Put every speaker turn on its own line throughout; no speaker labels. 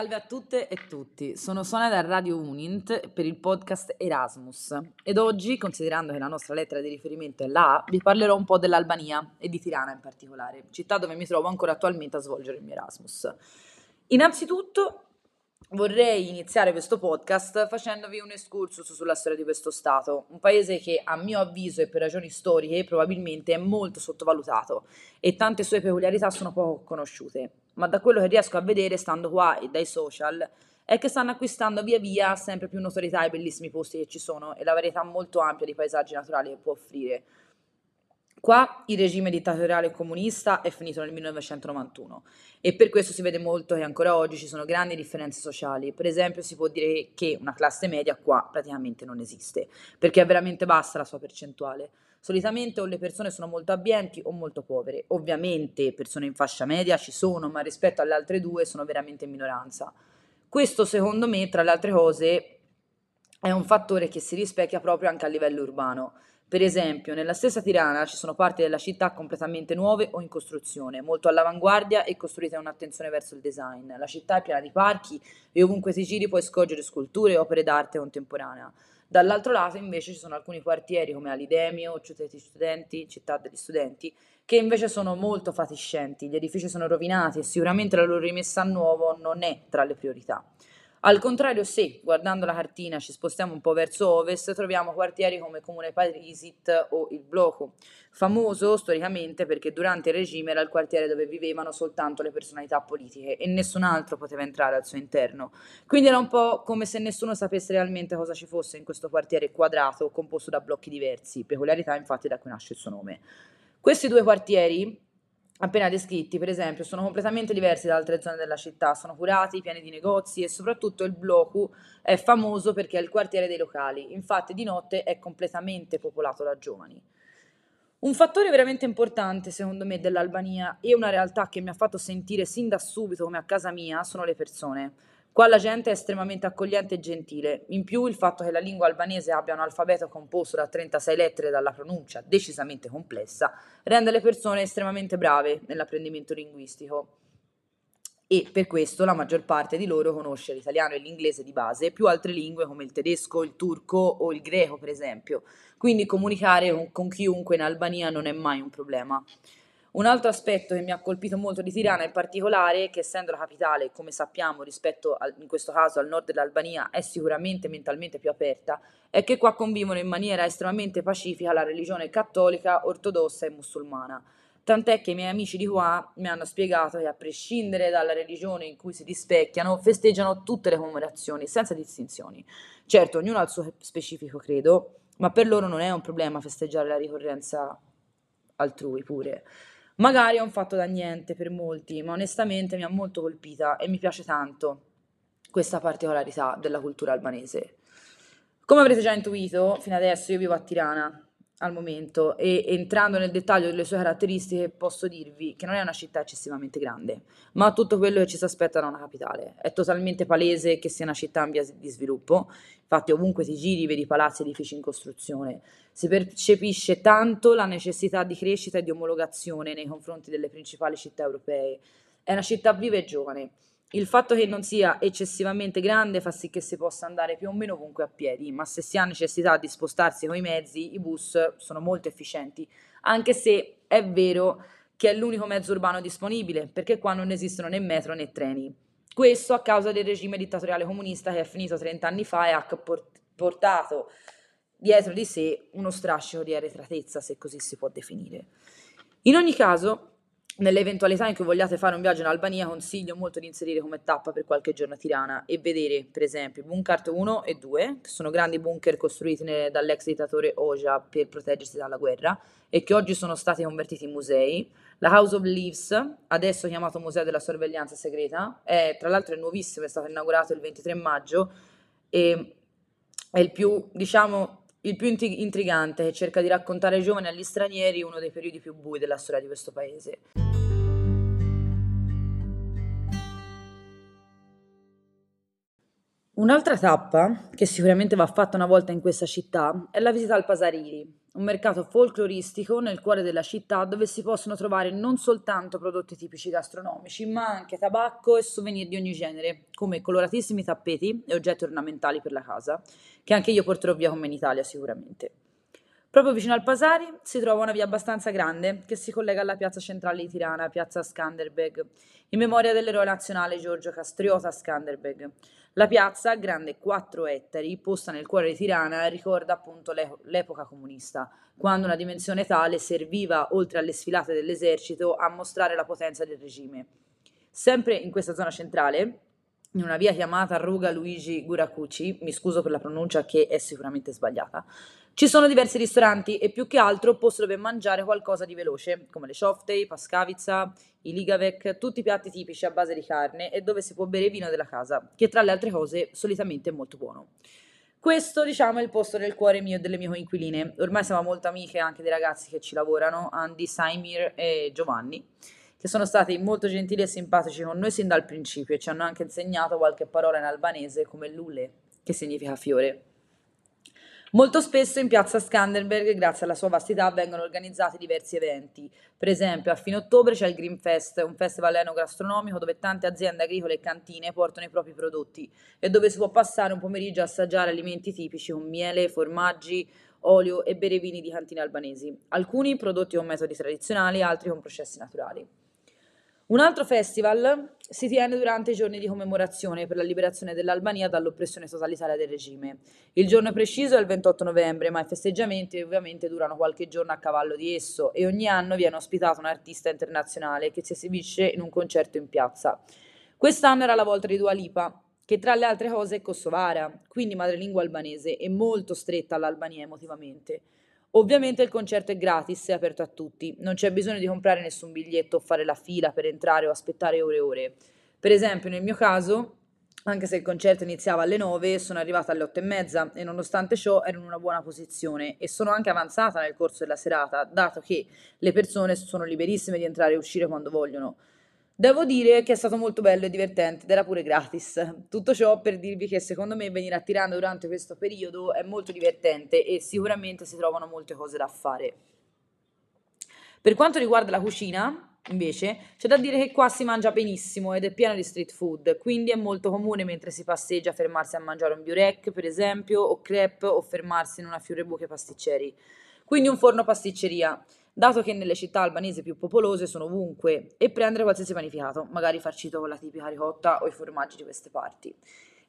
Salve a tutte e tutti, sono Sonia da Radio Unint per il podcast Erasmus. Ed oggi, considerando che la nostra lettera di riferimento è la A, vi parlerò un po' dell'Albania e di Tirana in particolare, città dove mi trovo ancora attualmente a svolgere il mio Erasmus. Innanzitutto vorrei iniziare questo podcast facendovi un excursus sulla storia di questo Stato, un paese che a mio avviso e per ragioni storiche probabilmente è molto sottovalutato e tante sue peculiarità sono poco conosciute ma da quello che riesco a vedere stando qua e dai social è che stanno acquistando via via sempre più notorietà i bellissimi posti che ci sono e la varietà molto ampia di paesaggi naturali che può offrire. Qua il regime dittatoriale comunista è finito nel 1991 e per questo si vede molto che ancora oggi ci sono grandi differenze sociali. Per esempio si può dire che una classe media qua praticamente non esiste, perché è veramente bassa la sua percentuale. Solitamente o le persone sono molto abbienti o molto povere. Ovviamente persone in fascia media ci sono, ma rispetto alle altre due sono veramente in minoranza. Questo secondo me, tra le altre cose, è un fattore che si rispecchia proprio anche a livello urbano. Per esempio, nella stessa Tirana ci sono parti della città completamente nuove o in costruzione, molto all'avanguardia e costruite con attenzione verso il design. La città è piena di parchi e ovunque ti giri puoi scorgere sculture e opere d'arte contemporanea. Dall'altro lato invece ci sono alcuni quartieri come Alidemio, Città degli Studenti, Città degli Studenti, che invece sono molto fatiscenti, gli edifici sono rovinati e sicuramente la loro rimessa a nuovo non è tra le priorità. Al contrario, se guardando la cartina ci spostiamo un po' verso ovest, troviamo quartieri come Comune Parisit o il Bloco, famoso storicamente perché durante il regime era il quartiere dove vivevano soltanto le personalità politiche e nessun altro poteva entrare al suo interno. Quindi era un po' come se nessuno sapesse realmente cosa ci fosse in questo quartiere quadrato composto da blocchi diversi, peculiarità infatti da cui nasce il suo nome. Questi due quartieri appena descritti, per esempio, sono completamente diversi da altre zone della città, sono curati, pieni di negozi e soprattutto il Bloku è famoso perché è il quartiere dei locali, infatti di notte è completamente popolato da giovani. Un fattore veramente importante, secondo me, dell'Albania e una realtà che mi ha fatto sentire sin da subito come a casa mia sono le persone. Qua la gente è estremamente accogliente e gentile. In più il fatto che la lingua albanese abbia un alfabeto composto da 36 lettere dalla pronuncia decisamente complessa rende le persone estremamente brave nell'apprendimento linguistico. E per questo la maggior parte di loro conosce l'italiano e l'inglese di base, più altre lingue come il tedesco, il turco o il greco, per esempio. Quindi comunicare con, chiunque in Albania non è mai un problema. Un altro aspetto che mi ha colpito molto di Tirana in particolare è che essendo la capitale, come sappiamo rispetto al, in questo caso al nord dell'Albania, è sicuramente mentalmente più aperta, è che qua convivono in maniera estremamente pacifica la religione cattolica, ortodossa e musulmana. Tant'è che i miei amici di qua mi hanno spiegato che a prescindere dalla religione in cui si rispecchiano, festeggiano tutte le commemorazioni, senza distinzioni. Certo, ognuno ha il suo specifico credo, ma per loro non è un problema festeggiare la ricorrenza altrui pure. Magari è un fatto da niente per molti, ma onestamente mi ha molto colpita e mi piace tanto questa particolarità della cultura albanese. Come avrete già intuito, fino adesso io vivo a Tirana, al momento e entrando nel dettaglio delle sue caratteristiche posso dirvi che non è una città eccessivamente grande, ma tutto quello che ci si aspetta da una capitale. È totalmente palese che sia una città in via di sviluppo, infatti ovunque ti giri vedi palazzi e edifici in costruzione. Si percepisce tanto la necessità di crescita e di omologazione nei confronti delle principali città europee. È una città viva e giovane il fatto che non sia eccessivamente grande fa sì che si possa andare più o meno ovunque a piedi, ma se si ha necessità di spostarsi con i mezzi, i bus sono molto efficienti, anche se è vero che è l'unico mezzo urbano disponibile, perché qua non esistono né metro né treni. Questo a causa del regime dittatoriale comunista che è finito 30 anni fa e ha portato dietro di sé uno strascico di arretratezza, se così si può definire. In ogni caso, Nell'eventualità in cui vogliate fare un viaggio in Albania, consiglio molto di inserire come tappa per qualche giorno a Tirana e vedere, per esempio, Bunkart 1 e 2, che sono grandi bunker costruiti dall'ex dittatore Oja per proteggersi dalla guerra e che oggi sono stati convertiti in musei. La House of Leaves, adesso chiamato Museo della Sorveglianza Segreta, è tra l'altro è nuovissimo, è stato inaugurato il 23 maggio e è il più, diciamo, il più intrigante che cerca di raccontare ai giovani e agli stranieri uno dei periodi più bui della storia di questo paese. Un'altra tappa, che sicuramente va fatta una volta in questa città, è la visita al Pasariri, un mercato folcloristico nel cuore della città dove si possono trovare non soltanto prodotti tipici gastronomici, ma anche tabacco e souvenir di ogni genere, come coloratissimi tappeti e oggetti ornamentali per la casa, che anche io porterò via con me in Italia sicuramente. Proprio vicino al Pasari si trova una via abbastanza grande che si collega alla piazza centrale di Tirana, piazza Skanderbeg, in memoria dell'eroe nazionale Giorgio Castriota Skanderbeg. La piazza, grande 4 ettari, posta nel cuore di Tirana, ricorda appunto l'epoca comunista, quando una dimensione tale serviva, oltre alle sfilate dell'esercito, a mostrare la potenza del regime. Sempre in questa zona centrale, in una via chiamata Ruga Luigi Guracucci, mi scuso per la pronuncia che è sicuramente sbagliata, ci sono diversi ristoranti e più che altro posto dove mangiare qualcosa di veloce, come le ciofte, i pascavizza, i ligavec, tutti i piatti tipici a base di carne e dove si può bere vino della casa, che tra le altre cose solitamente è molto buono. Questo, diciamo, è il posto del cuore mio e delle mie coinquiline. Ormai siamo molto amiche anche dei ragazzi che ci lavorano, Andy, Saimir e Giovanni, che sono stati molto gentili e simpatici con noi sin dal principio e ci hanno anche insegnato qualche parola in albanese come lule, che significa fiore. Molto spesso in piazza Skanderberg, grazie alla sua vastità, vengono organizzati diversi eventi. Per esempio, a fine ottobre c'è il Green Fest, un festival enogastronomico dove tante aziende agricole e cantine portano i propri prodotti e dove si può passare un pomeriggio a assaggiare alimenti tipici con miele, formaggi, olio e bere vini di cantine albanesi, alcuni prodotti con metodi tradizionali, altri con processi naturali. Un altro festival si tiene durante i giorni di commemorazione per la liberazione dell'Albania dall'oppressione totalitaria del regime. Il giorno preciso è il 28 novembre, ma i festeggiamenti ovviamente durano qualche giorno a cavallo di esso e ogni anno viene ospitato un artista internazionale che si esibisce in un concerto in piazza. Quest'anno era la volta di Dua Lipa, che tra le altre cose è kosovara, quindi madrelingua albanese e molto stretta all'Albania emotivamente. Ovviamente il concerto è gratis e aperto a tutti, non c'è bisogno di comprare nessun biglietto o fare la fila per entrare o aspettare ore e ore. Per esempio, nel mio caso, anche se il concerto iniziava alle 9, sono arrivata alle 8 e mezza e nonostante ciò ero in una buona posizione e sono anche avanzata nel corso della serata, dato che le persone sono liberissime di entrare e uscire quando vogliono. Devo dire che è stato molto bello e divertente ed era pure gratis. Tutto ciò per dirvi che secondo me venire a Tirana durante questo periodo è molto divertente e sicuramente si trovano molte cose da fare. Per quanto riguarda la cucina, invece, c'è da dire che qua si mangia benissimo ed è pieno di street food, quindi è molto comune mentre si passeggia fermarsi a mangiare un burek, per esempio, o crepe o fermarsi in una fiurebuche pasticceri. Quindi un forno pasticceria dato che nelle città albanesi più popolose sono ovunque, e prendere qualsiasi panificato, magari farcito con la tipica ricotta o i formaggi di queste parti.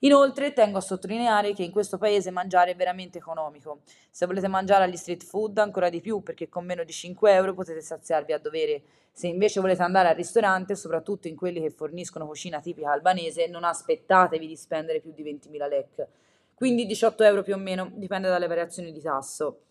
Inoltre tengo a sottolineare che in questo paese mangiare è veramente economico. Se volete mangiare agli street food ancora di più perché con meno di 5 euro potete saziarvi a dovere. Se invece volete andare al ristorante, soprattutto in quelli che forniscono cucina tipica albanese, non aspettatevi di spendere più di 20.000 lek. Quindi 18 euro più o meno, dipende dalle variazioni di tasso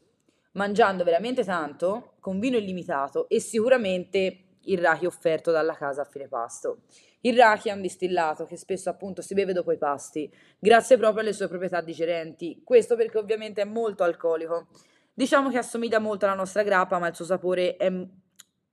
mangiando veramente tanto, con vino illimitato e sicuramente il raki offerto dalla casa a fine pasto. Il raki è un distillato che spesso appunto si beve dopo i pasti, grazie proprio alle sue proprietà digerenti, questo perché ovviamente è molto alcolico. Diciamo che assomiglia molto alla nostra grappa, ma il suo sapore è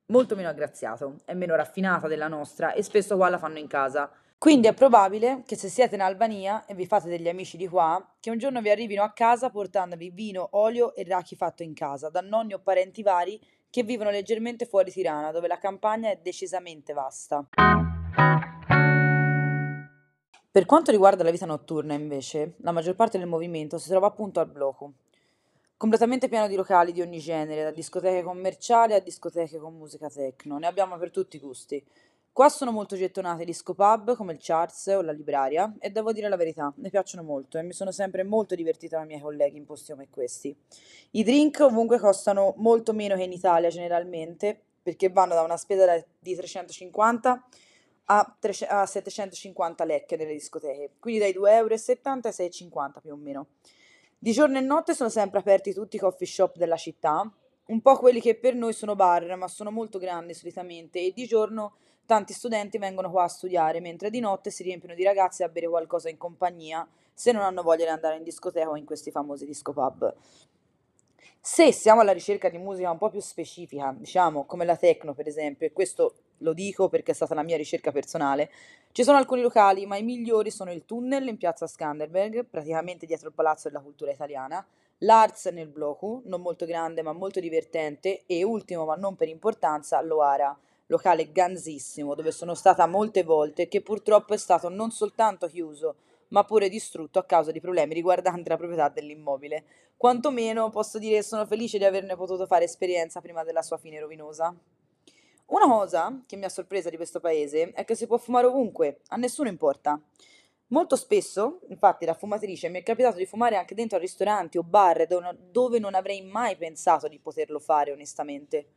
molto meno aggraziato, è meno raffinata della nostra e spesso qua la fanno in casa. Quindi è probabile che se siete in Albania e vi fate degli amici di qua, che un giorno vi arrivino a casa portandovi vino, olio e raki fatto in casa, da nonni o parenti vari che vivono leggermente fuori Tirana, dove la campagna è decisamente vasta. Per quanto riguarda la vita notturna, invece, la maggior parte del movimento si trova appunto al blocco, completamente pieno di locali di ogni genere, da discoteche commerciali a discoteche con musica techno, ne abbiamo per tutti i gusti. Qua sono molto gettonate disco pub come il Charts o la Libraria e devo dire la verità, mi piacciono molto e mi sono sempre molto divertita con i miei colleghi in posti come questi. I drink ovunque costano molto meno che in Italia generalmente perché vanno da una spesa di 350 a, 3, a 750 lecche nelle discoteche, quindi dai 2,70 euro ai 6,50 più o meno. Di giorno e notte sono sempre aperti tutti i coffee shop della città, un po' quelli che per noi sono bar, ma sono molto grandi solitamente e di giorno Tanti studenti vengono qua a studiare, mentre di notte si riempiono di ragazzi a bere qualcosa in compagnia se non hanno voglia di andare in discoteca o in questi famosi disco pub. Se siamo alla ricerca di musica un po' più specifica, diciamo come la techno per esempio, e questo lo dico perché è stata la mia ricerca personale. Ci sono alcuni locali, ma i migliori sono il Tunnel in piazza Skanderberg, praticamente dietro il Palazzo della Cultura Italiana, l'Arts nel Bloku, non molto grande ma molto divertente, e ultimo ma non per importanza, l'Oara, locale ganzissimo dove sono stata molte volte che purtroppo è stato non soltanto chiuso, ma pure distrutto a causa di problemi riguardanti la proprietà dell'immobile. Quantomeno posso dire che sono felice di averne potuto fare esperienza prima della sua fine rovinosa. Una cosa che mi ha sorpresa di questo paese è che si può fumare ovunque, a nessuno importa. Molto spesso, infatti, da fumatrice mi è capitato di fumare anche dentro a ristoranti o bar dove non avrei mai pensato di poterlo fare onestamente.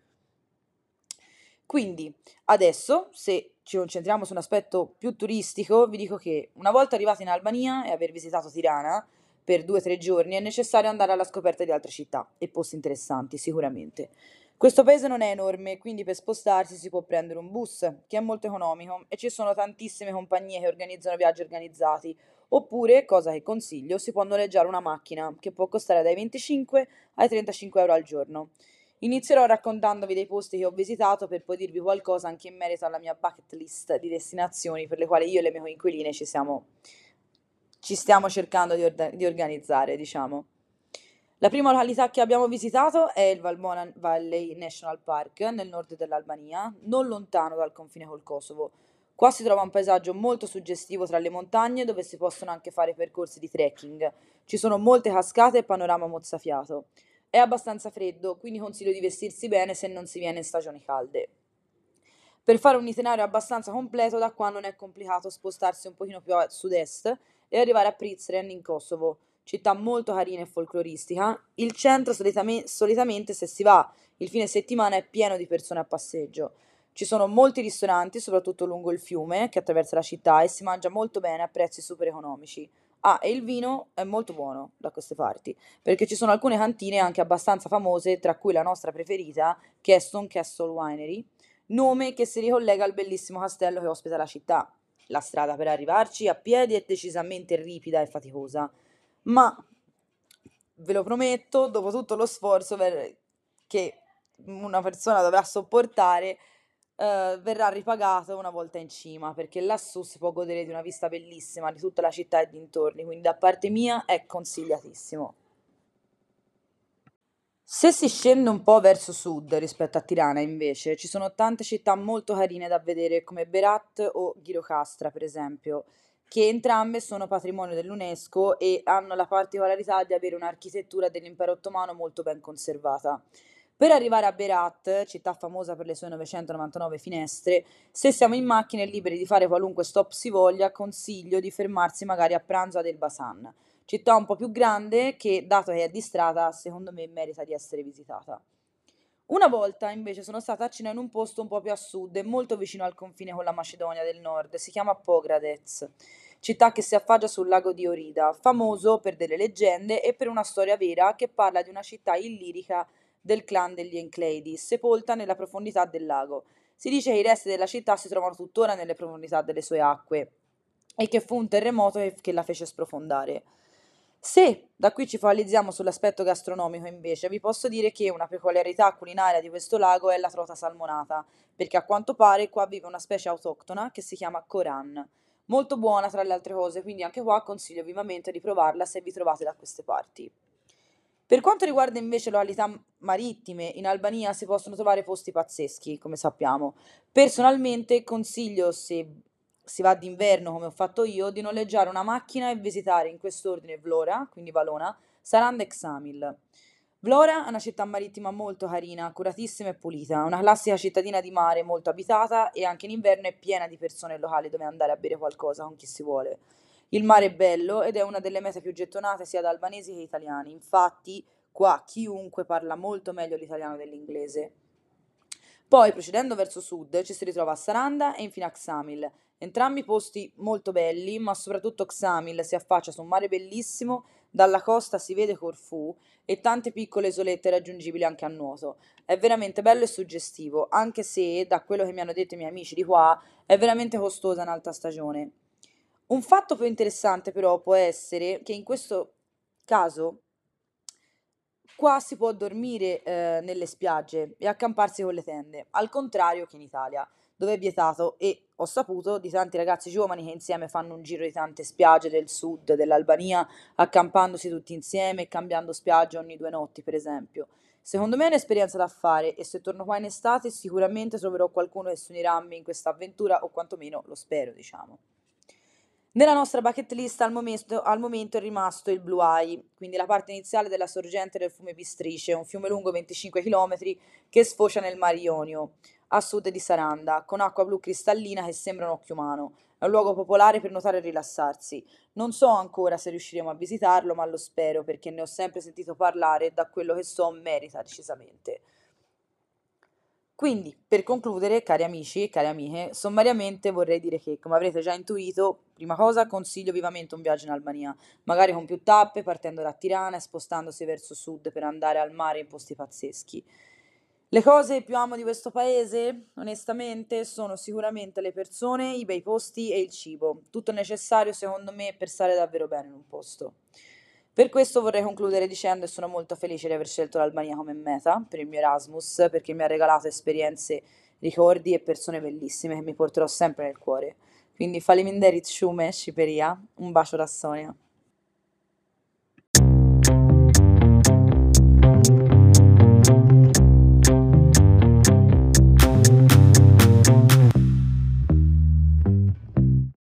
Quindi, adesso, se ci concentriamo su un aspetto più turistico, vi dico che una volta arrivati in Albania e aver visitato Tirana per due o tre giorni è necessario andare alla scoperta di altre città e posti interessanti, sicuramente. Questo paese non è enorme, quindi per spostarsi si può prendere un bus, che è molto economico, e ci sono tantissime compagnie che organizzano viaggi organizzati, oppure, cosa che consiglio, si può noleggiare una macchina, che può costare dai 25 ai 35 euro al giorno. Inizierò raccontandovi dei posti che ho visitato per poi dirvi qualcosa anche in merito alla mia bucket list di destinazioni per le quali io e le mie coinquiline ci, siamo, ci stiamo cercando di, or- di organizzare, diciamo. La prima località che abbiamo visitato è il Valmona Valley National Park nel nord dell'Albania, non lontano dal confine col Kosovo. Qua si trova un paesaggio molto suggestivo tra le montagne dove si possono anche fare percorsi di trekking. Ci sono molte cascate e panorama mozzafiato. È abbastanza freddo, quindi consiglio di vestirsi bene se non si viene in stagioni calde. Per fare un itinerario abbastanza completo, da qua non è complicato spostarsi un pochino più a sud-est e arrivare a Prizren in Kosovo, città molto carina e folcloristica. Il centro solitamente, solitamente se si va il fine settimana è pieno di persone a passeggio. Ci sono molti ristoranti, soprattutto lungo il fiume che attraversa la città e si mangia molto bene a prezzi super economici. Ah, e il vino è molto buono da queste parti, perché ci sono alcune cantine anche abbastanza famose, tra cui la nostra preferita, che è Stone Castle Winery, nome che si ricollega al bellissimo castello che ospita la città. La strada per arrivarci a piedi è decisamente ripida e faticosa, ma ve lo prometto, dopo tutto lo sforzo che una persona dovrà sopportare, eh, verrà ripagato una volta in cima, perché lassù si può godere di una vista bellissima di tutta la città e dintorni, quindi da parte mia è consigliatissimo. Se si scende un po' verso sud rispetto a Tirana, invece, ci sono tante città molto carine da vedere, come Berat o Ghirocastra, per esempio, che entrambe sono patrimonio dell'UNESCO e hanno la particolarità di avere un'architettura dell'impero ottomano molto ben conservata. Per arrivare a Berat, città famosa per le sue 999 finestre, se siamo in macchina e liberi di fare qualunque stop si voglia, consiglio di fermarsi magari a pranzo ad Elbasan, città un po' più grande che, dato che è di strada, secondo me merita di essere visitata. Una volta invece sono stata a cena in un posto un po' più a sud e molto vicino al confine con la Macedonia del Nord, si chiama Pogradec, città che si affaccia sul lago di Orida, famoso per delle leggende e per una storia vera che parla di una città illirica del clan degli Encladi, sepolta nella profondità del lago. Si dice che i resti della città si trovano tuttora nelle profondità delle sue acque e che fu un terremoto che la fece sprofondare. Se da qui ci focalizziamo sull'aspetto gastronomico, invece, vi posso dire che una peculiarità culinaria di questo lago è la trota salmonata, perché a quanto pare qua vive una specie autoctona che si chiama Coran. Molto buona tra le altre cose, quindi anche qua consiglio vivamente di provarla se vi trovate da queste parti. Per quanto riguarda invece località marittime, in Albania si possono trovare posti pazzeschi, come sappiamo. Personalmente consiglio, se si va d'inverno come ho fatto io, di noleggiare una macchina e visitare in quest'ordine Vlora, quindi Valona, Saranda e Xamil. Vlora è una città marittima molto carina, curatissima e pulita, una classica cittadina di mare molto abitata e anche in inverno è piena di persone locali dove andare a bere qualcosa con chi si vuole. Il mare è bello ed è una delle mete più gettonate sia da albanesi che italiani, infatti qua chiunque parla molto meglio l'italiano dell'inglese. Poi, procedendo verso sud, ci si ritrova a Saranda e infine a Xamil, entrambi posti molto belli, ma soprattutto Xamil si affaccia su un mare bellissimo, dalla costa si vede Corfù e tante piccole isolette raggiungibili anche a nuoto. È veramente bello e suggestivo, anche se, da quello che mi hanno detto i miei amici di qua, è veramente costosa in alta stagione. Un fatto più interessante però può essere che in questo caso qua si può dormire eh, nelle spiagge e accamparsi con le tende, al contrario che in Italia, dove è vietato e ho saputo di tanti ragazzi giovani che insieme fanno un giro di tante spiagge del sud dell'Albania, accampandosi tutti insieme e cambiando spiaggia ogni due notti, per esempio. Secondo me è un'esperienza da fare e se torno qua in estate sicuramente troverò qualcuno che si unirà a me in questa avventura o quantomeno lo spero, diciamo. Nella nostra bucket list al momento, al momento, è rimasto il Blue Eye, quindi la parte iniziale della sorgente del fiume Pistrice, un fiume lungo 25 km che sfocia nel Mar Ionio, a sud di Saranda, con acqua blu cristallina che sembra un occhio umano. È un luogo popolare per nuotare e rilassarsi. Non so ancora se riusciremo a visitarlo, ma lo spero perché ne ho sempre sentito parlare e da quello che so merita decisamente. Quindi, per concludere, cari amici e cari amiche, sommariamente vorrei dire che, come avrete già intuito, prima cosa consiglio vivamente un viaggio in Albania, magari con più tappe, partendo da Tirana e spostandosi verso sud per andare al mare in posti pazzeschi. Le cose che più amo di questo paese, onestamente, sono sicuramente le persone, i bei posti e il cibo, tutto necessario secondo me per stare davvero bene in un posto. Per questo vorrei concludere dicendo che sono molto felice di aver scelto l'Albania come meta per il mio Erasmus, perché mi ha regalato esperienze, ricordi e persone bellissime che mi porterò sempre nel cuore. Quindi faliminderit shume, Sciperia, un bacio da Sonia.